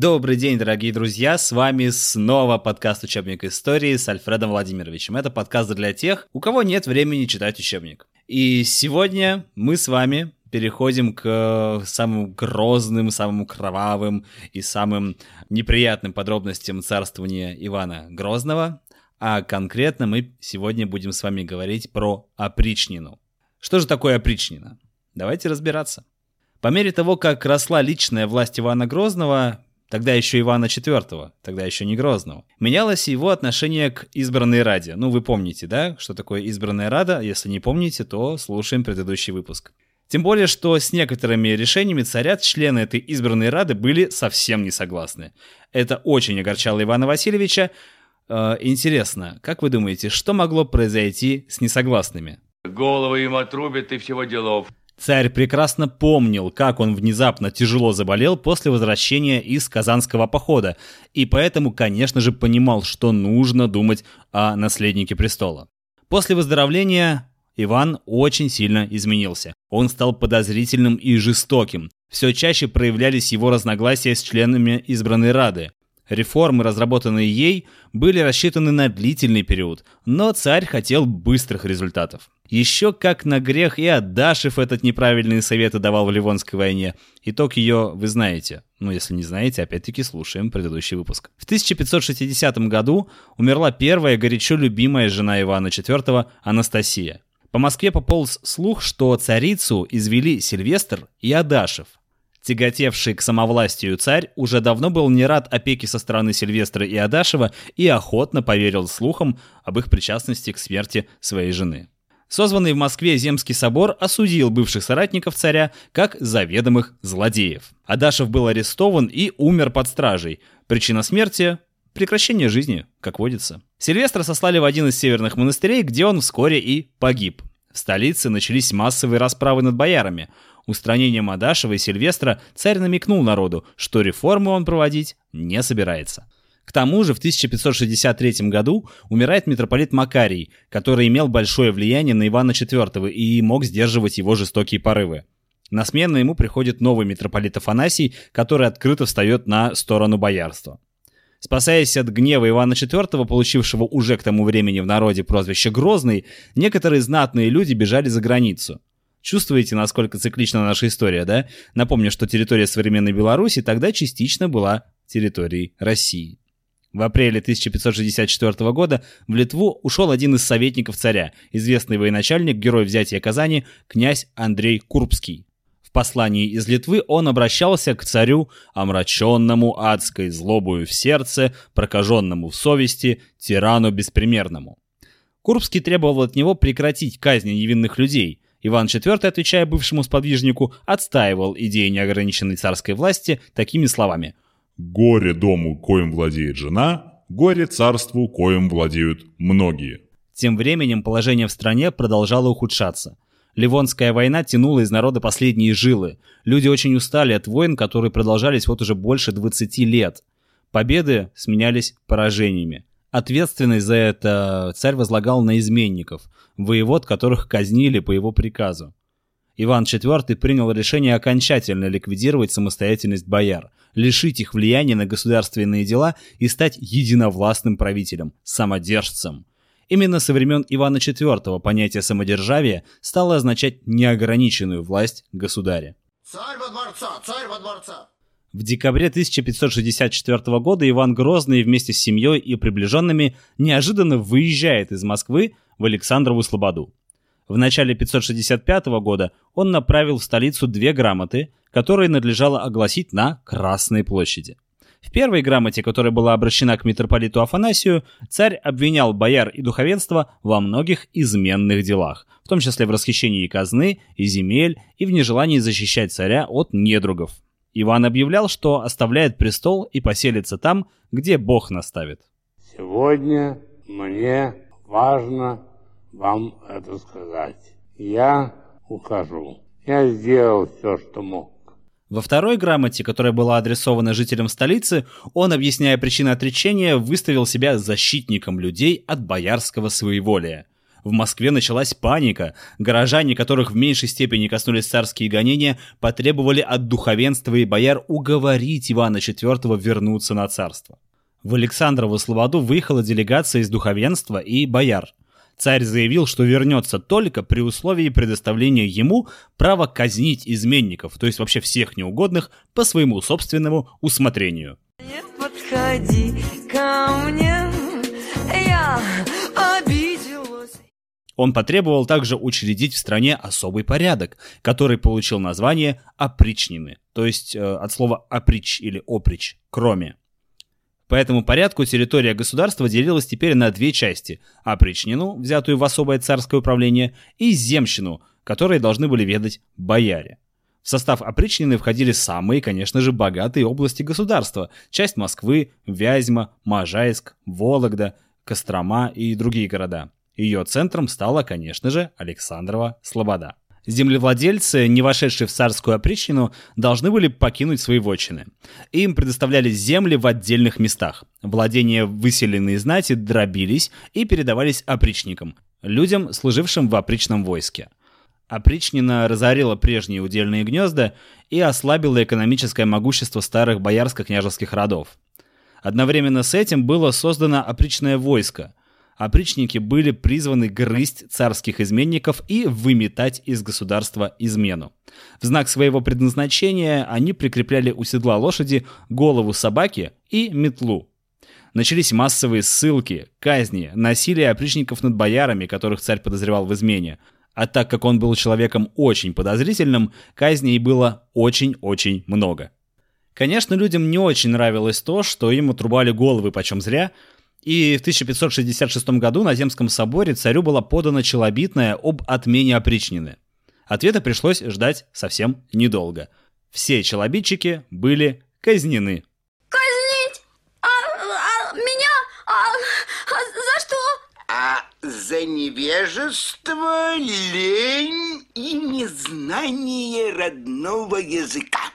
Добрый день, дорогие друзья! С вами снова подкаст «Учебник истории» с Альфредом Владимировичем. Это подкаст для тех, у кого нет времени читать учебник. И сегодня мы с вами переходим к самым грозным, самым кровавым и самым неприятным подробностям царствования Ивана Грозного. А конкретно мы сегодня будем с вами говорить про опричнину. Что же такое опричнина? Давайте разбираться. По мере того, как росла личная власть Ивана Грозного, тогда еще Ивана IV, тогда еще не Грозного, менялось его отношение к избранной Раде. Ну, вы помните, да, что такое избранная Рада? Если не помните, то слушаем предыдущий выпуск. Тем более, что с некоторыми решениями царя члены этой избранной Рады были совсем не согласны. Это очень огорчало Ивана Васильевича. Э, интересно, как вы думаете, что могло произойти с несогласными? Головы им отрубят и всего делов. Царь прекрасно помнил, как он внезапно тяжело заболел после возвращения из Казанского похода, и поэтому, конечно же, понимал, что нужно думать о наследнике престола. После выздоровления Иван очень сильно изменился. Он стал подозрительным и жестоким. Все чаще проявлялись его разногласия с членами избранной Рады. Реформы, разработанные ей, были рассчитаны на длительный период, но царь хотел быстрых результатов. Еще как на грех и Адашев этот неправильные советы давал в Ливонской войне. Итог ее вы знаете. Ну, если не знаете, опять-таки слушаем предыдущий выпуск. В 1560 году умерла первая горячо любимая жена Ивана IV Анастасия. По Москве пополз слух, что царицу извели Сильвестр и Адашев. Тяготевший к самовластию царь уже давно был не рад опеке со стороны Сильвестра и Адашева и охотно поверил слухам об их причастности к смерти своей жены. Созванный в Москве Земский собор осудил бывших соратников царя как заведомых злодеев. Адашев был арестован и умер под стражей. Причина смерти – прекращение жизни, как водится. Сильвестра сослали в один из северных монастырей, где он вскоре и погиб. В столице начались массовые расправы над боярами. Устранением Адашева и Сильвестра царь намекнул народу, что реформы он проводить не собирается. К тому же в 1563 году умирает митрополит Макарий, который имел большое влияние на Ивана IV и мог сдерживать его жестокие порывы. На смену ему приходит новый митрополит Афанасий, который открыто встает на сторону боярства. Спасаясь от гнева Ивана IV, получившего уже к тому времени в народе прозвище Грозный, некоторые знатные люди бежали за границу. Чувствуете, насколько циклична наша история, да? Напомню, что территория современной Беларуси тогда частично была территорией России. В апреле 1564 года в Литву ушел один из советников царя, известный военачальник, герой взятия Казани, князь Андрей Курбский. В послании из Литвы он обращался к царю, омраченному адской злобою в сердце, прокаженному в совести, тирану беспримерному. Курбский требовал от него прекратить казни невинных людей. Иван IV, отвечая бывшему сподвижнику, отстаивал идеи неограниченной царской власти такими словами – Горе дому, коим владеет жена, горе царству, коим владеют многие. Тем временем положение в стране продолжало ухудшаться. Ливонская война тянула из народа последние жилы. Люди очень устали от войн, которые продолжались вот уже больше 20 лет. Победы сменялись поражениями. Ответственность за это царь возлагал на изменников, воевод, которых казнили по его приказу. Иван IV принял решение окончательно ликвидировать самостоятельность бояр, лишить их влияния на государственные дела и стать единовластным правителем, самодержцем. Именно со времен Ивана IV понятие самодержавия стало означать неограниченную власть государя. Царь во дворца! Царь во дворца! В декабре 1564 года Иван Грозный вместе с семьей и приближенными неожиданно выезжает из Москвы в Александрову Слободу. В начале 565 года он направил в столицу две грамоты, которые надлежало огласить на Красной площади. В первой грамоте, которая была обращена к митрополиту Афанасию, царь обвинял бояр и духовенство во многих изменных делах, в том числе в расхищении казны и земель и в нежелании защищать царя от недругов. Иван объявлял, что оставляет престол и поселится там, где Бог наставит. «Сегодня мне важно вам это сказать. Я ухожу. Я сделал все, что мог. Во второй грамоте, которая была адресована жителям столицы, он, объясняя причины отречения, выставил себя защитником людей от боярского своеволия. В Москве началась паника. Горожане, которых в меньшей степени коснулись царские гонения, потребовали от духовенства и бояр уговорить Ивана IV вернуться на царство. В Александрову Слободу выехала делегация из духовенства и бояр. Царь заявил, что вернется только при условии предоставления ему права казнить изменников, то есть вообще всех неугодных, по своему собственному усмотрению. Не подходи ко мне, Он потребовал также учредить в стране особый порядок, который получил название «опричнины», то есть э, от слова «оприч» или «оприч», «кроме». По этому порядку территория государства делилась теперь на две части – опричнину, взятую в особое царское управление, и земщину, которые должны были ведать бояре. В состав опричнины входили самые, конечно же, богатые области государства – часть Москвы, Вязьма, Можайск, Вологда, Кострома и другие города. Ее центром стала, конечно же, Александрова Слобода. Землевладельцы, не вошедшие в царскую опричнину, должны были покинуть свои вотчины. Им предоставлялись земли в отдельных местах. Владения выселенные знати дробились и передавались опричникам, людям, служившим в опричном войске. Опричнина разорила прежние удельные гнезда и ослабила экономическое могущество старых боярско-княжеских родов. Одновременно с этим было создано опричное войско – опричники были призваны грызть царских изменников и выметать из государства измену. В знак своего предназначения они прикрепляли у седла лошади голову собаки и метлу. Начались массовые ссылки, казни, насилие опричников над боярами, которых царь подозревал в измене. А так как он был человеком очень подозрительным, казней было очень-очень много. Конечно, людям не очень нравилось то, что им отрубали головы почем зря, и в 1566 году на Земском соборе царю была подана челобитная об отмене опричнины. Ответа пришлось ждать совсем недолго. Все челобитчики были казнены. Казнить? А, а меня? А, а за что? А за невежество, лень и незнание родного языка.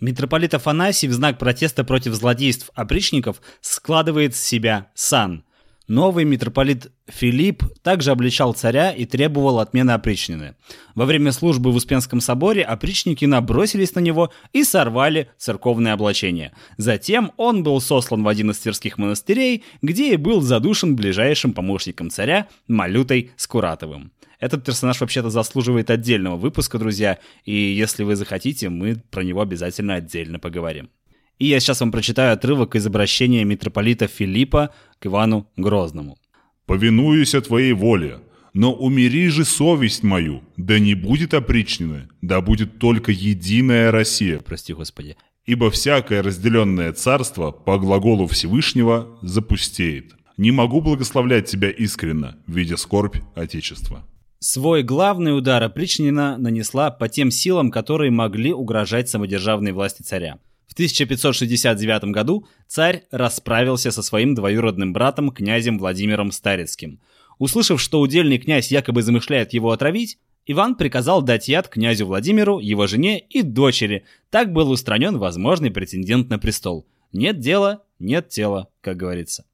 Митрополит Афанасий в знак протеста против злодейств опричников складывает с себя сан. Новый митрополит Филипп также обличал царя и требовал отмены опричнины. Во время службы в Успенском соборе опричники набросились на него и сорвали церковное облачение. Затем он был сослан в один из тверских монастырей, где и был задушен ближайшим помощником царя Малютой Скуратовым. Этот персонаж вообще-то заслуживает отдельного выпуска, друзья, и если вы захотите, мы про него обязательно отдельно поговорим. И я сейчас вам прочитаю отрывок из обращения митрополита Филиппа к Ивану Грозному. «Повинуюсь о твоей воле, но умери же совесть мою, да не будет опричнины, да будет только единая Россия, Прости, Господи. ибо всякое разделенное царство по глаголу Всевышнего запустеет. Не могу благословлять тебя искренно, видя скорбь Отечества». Свой главный удар опричнина нанесла по тем силам, которые могли угрожать самодержавной власти царя. В 1569 году царь расправился со своим двоюродным братом, князем Владимиром Старецким. Услышав, что удельный князь якобы замышляет его отравить, Иван приказал дать яд князю Владимиру, его жене и дочери. Так был устранен возможный претендент на престол. Нет дела, нет тела, как говорится.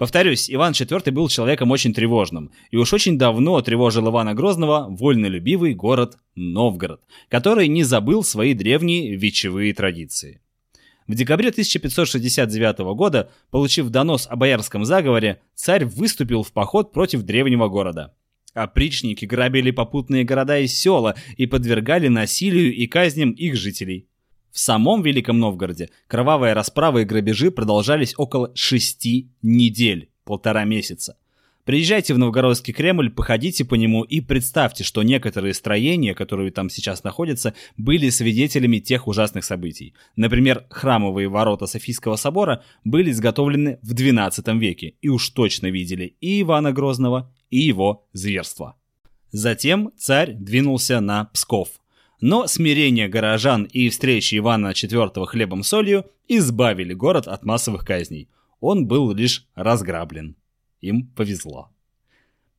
Повторюсь, Иван IV был человеком очень тревожным, и уж очень давно тревожил Ивана Грозного вольнолюбивый город Новгород, который не забыл свои древние вечевые традиции. В декабре 1569 года, получив донос о боярском заговоре, царь выступил в поход против древнего города. Опричники грабили попутные города и села и подвергали насилию и казням их жителей. В самом Великом Новгороде кровавые расправы и грабежи продолжались около шести недель, полтора месяца. Приезжайте в Новгородский Кремль, походите по нему и представьте, что некоторые строения, которые там сейчас находятся, были свидетелями тех ужасных событий. Например, храмовые ворота Софийского собора были изготовлены в XII веке и уж точно видели и Ивана Грозного, и его зверства. Затем царь двинулся на Псков – но смирение горожан и встречи Ивана IV хлебом-солью избавили город от массовых казней. Он был лишь разграблен. Им повезло.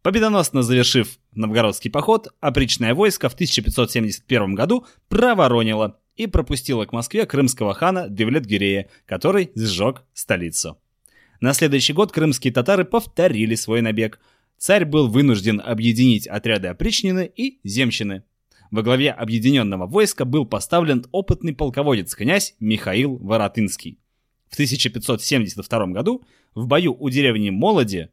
Победоносно завершив новгородский поход, опричное войско в 1571 году проворонило и пропустило к Москве крымского хана Девлет-Гирея, который сжег столицу. На следующий год крымские татары повторили свой набег. царь был вынужден объединить отряды опричнины и земщины. Во главе объединенного войска был поставлен опытный полководец князь Михаил Воротынский. В 1572 году в бою у деревни Молоди,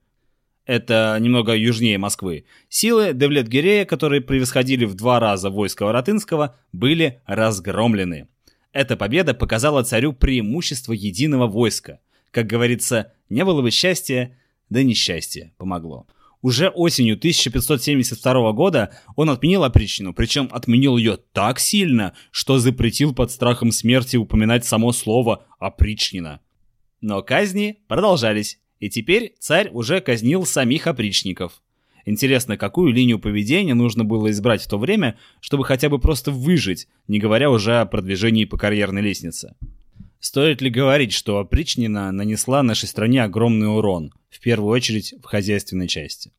это немного южнее Москвы, силы Девлет-Гирея, которые превосходили в два раза войско Воротынского, были разгромлены. Эта победа показала царю преимущество единого войска. Как говорится, не было бы счастья, да несчастье помогло. Уже осенью 1572 года он отменил опричнину, причем отменил ее так сильно, что запретил под страхом смерти упоминать само слово «опричнина». Но казни продолжались, и теперь царь уже казнил самих опричников. Интересно, какую линию поведения нужно было избрать в то время, чтобы хотя бы просто выжить, не говоря уже о продвижении по карьерной лестнице. Стоит ли говорить, что опричнина нанесла нашей стране огромный урон, в первую очередь в хозяйственной части?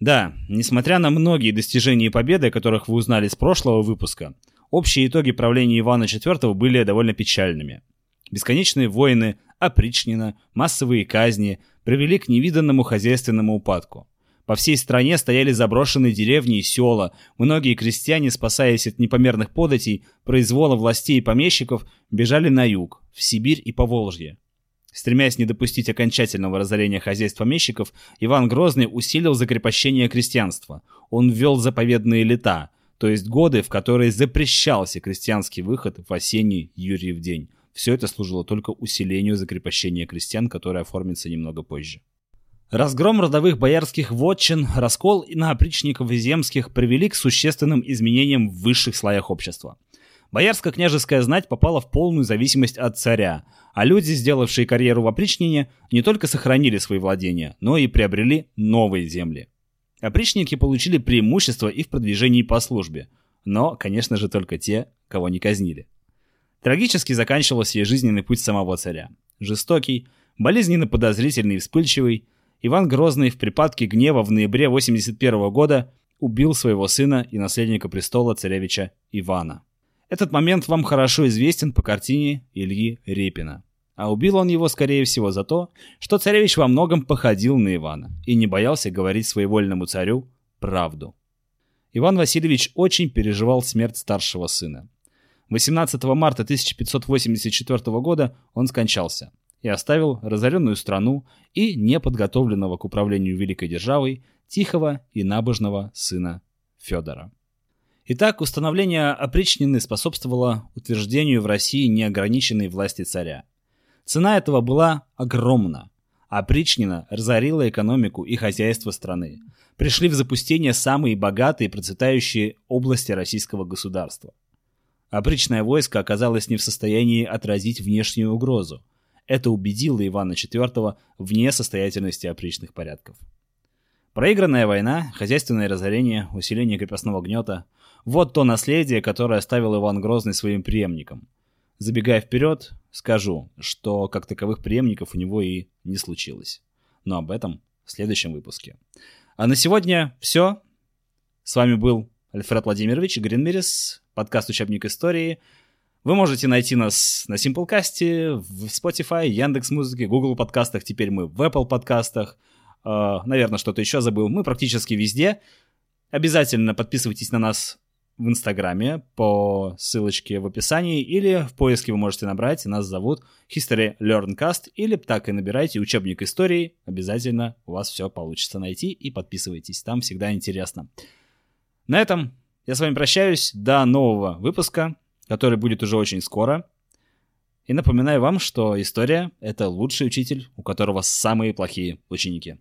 Да, несмотря на многие достижения и победы, о которых вы узнали с прошлого выпуска, общие итоги правления Ивана IV были довольно печальными. Бесконечные войны, опричнина, массовые казни привели к невиданному хозяйственному упадку. По всей стране стояли заброшенные деревни и села. Многие крестьяне, спасаясь от непомерных податей, произвола властей и помещиков, бежали на юг, в Сибирь и Поволжье. Стремясь не допустить окончательного разорения хозяйств помещиков, Иван Грозный усилил закрепощение крестьянства. Он ввел заповедные лета, то есть годы, в которые запрещался крестьянский выход в осенний Юрьев день. Все это служило только усилению закрепощения крестьян, которое оформится немного позже. Разгром родовых боярских вотчин, раскол на опричников и земских привели к существенным изменениям в высших слоях общества. Боярско-княжеская знать попала в полную зависимость от царя, а люди, сделавшие карьеру в опричнине, не только сохранили свои владения, но и приобрели новые земли. Опричники получили преимущество и в продвижении по службе, но, конечно же, только те, кого не казнили. Трагически заканчивался и жизненный путь самого царя. Жестокий, болезненно подозрительный и вспыльчивый – Иван Грозный в припадке гнева в ноябре 81 года убил своего сына и наследника престола царевича Ивана. Этот момент вам хорошо известен по картине Ильи Репина. А убил он его, скорее всего, за то, что царевич во многом походил на Ивана и не боялся говорить своевольному царю правду. Иван Васильевич очень переживал смерть старшего сына. 18 марта 1584 года он скончался – и оставил разоренную страну и неподготовленного к управлению великой державой тихого и набожного сына Федора. Итак, установление опричнины способствовало утверждению в России неограниченной власти царя. Цена этого была огромна. Опричнина разорила экономику и хозяйство страны. Пришли в запустение самые богатые и процветающие области российского государства. Опричное войско оказалось не в состоянии отразить внешнюю угрозу – это убедило Ивана IV в несостоятельности опричных порядков. Проигранная война, хозяйственное разорение, усиление крепостного гнета – вот то наследие, которое оставил Иван Грозный своим преемникам. Забегая вперед, скажу, что как таковых преемников у него и не случилось. Но об этом в следующем выпуске. А на сегодня все. С вами был Альфред Владимирович Гринмерис, подкаст «Учебник истории». Вы можете найти нас на Simplecast, в Spotify, Яндекс Музыке, Google подкастах, теперь мы в Apple подкастах. Э, наверное, что-то еще забыл. Мы практически везде. Обязательно подписывайтесь на нас в Инстаграме по ссылочке в описании или в поиске вы можете набрать, нас зовут History Learn Cast или так и набирайте учебник истории, обязательно у вас все получится найти и подписывайтесь, там всегда интересно. На этом я с вами прощаюсь, до нового выпуска который будет уже очень скоро. И напоминаю вам, что история — это лучший учитель, у которого самые плохие ученики.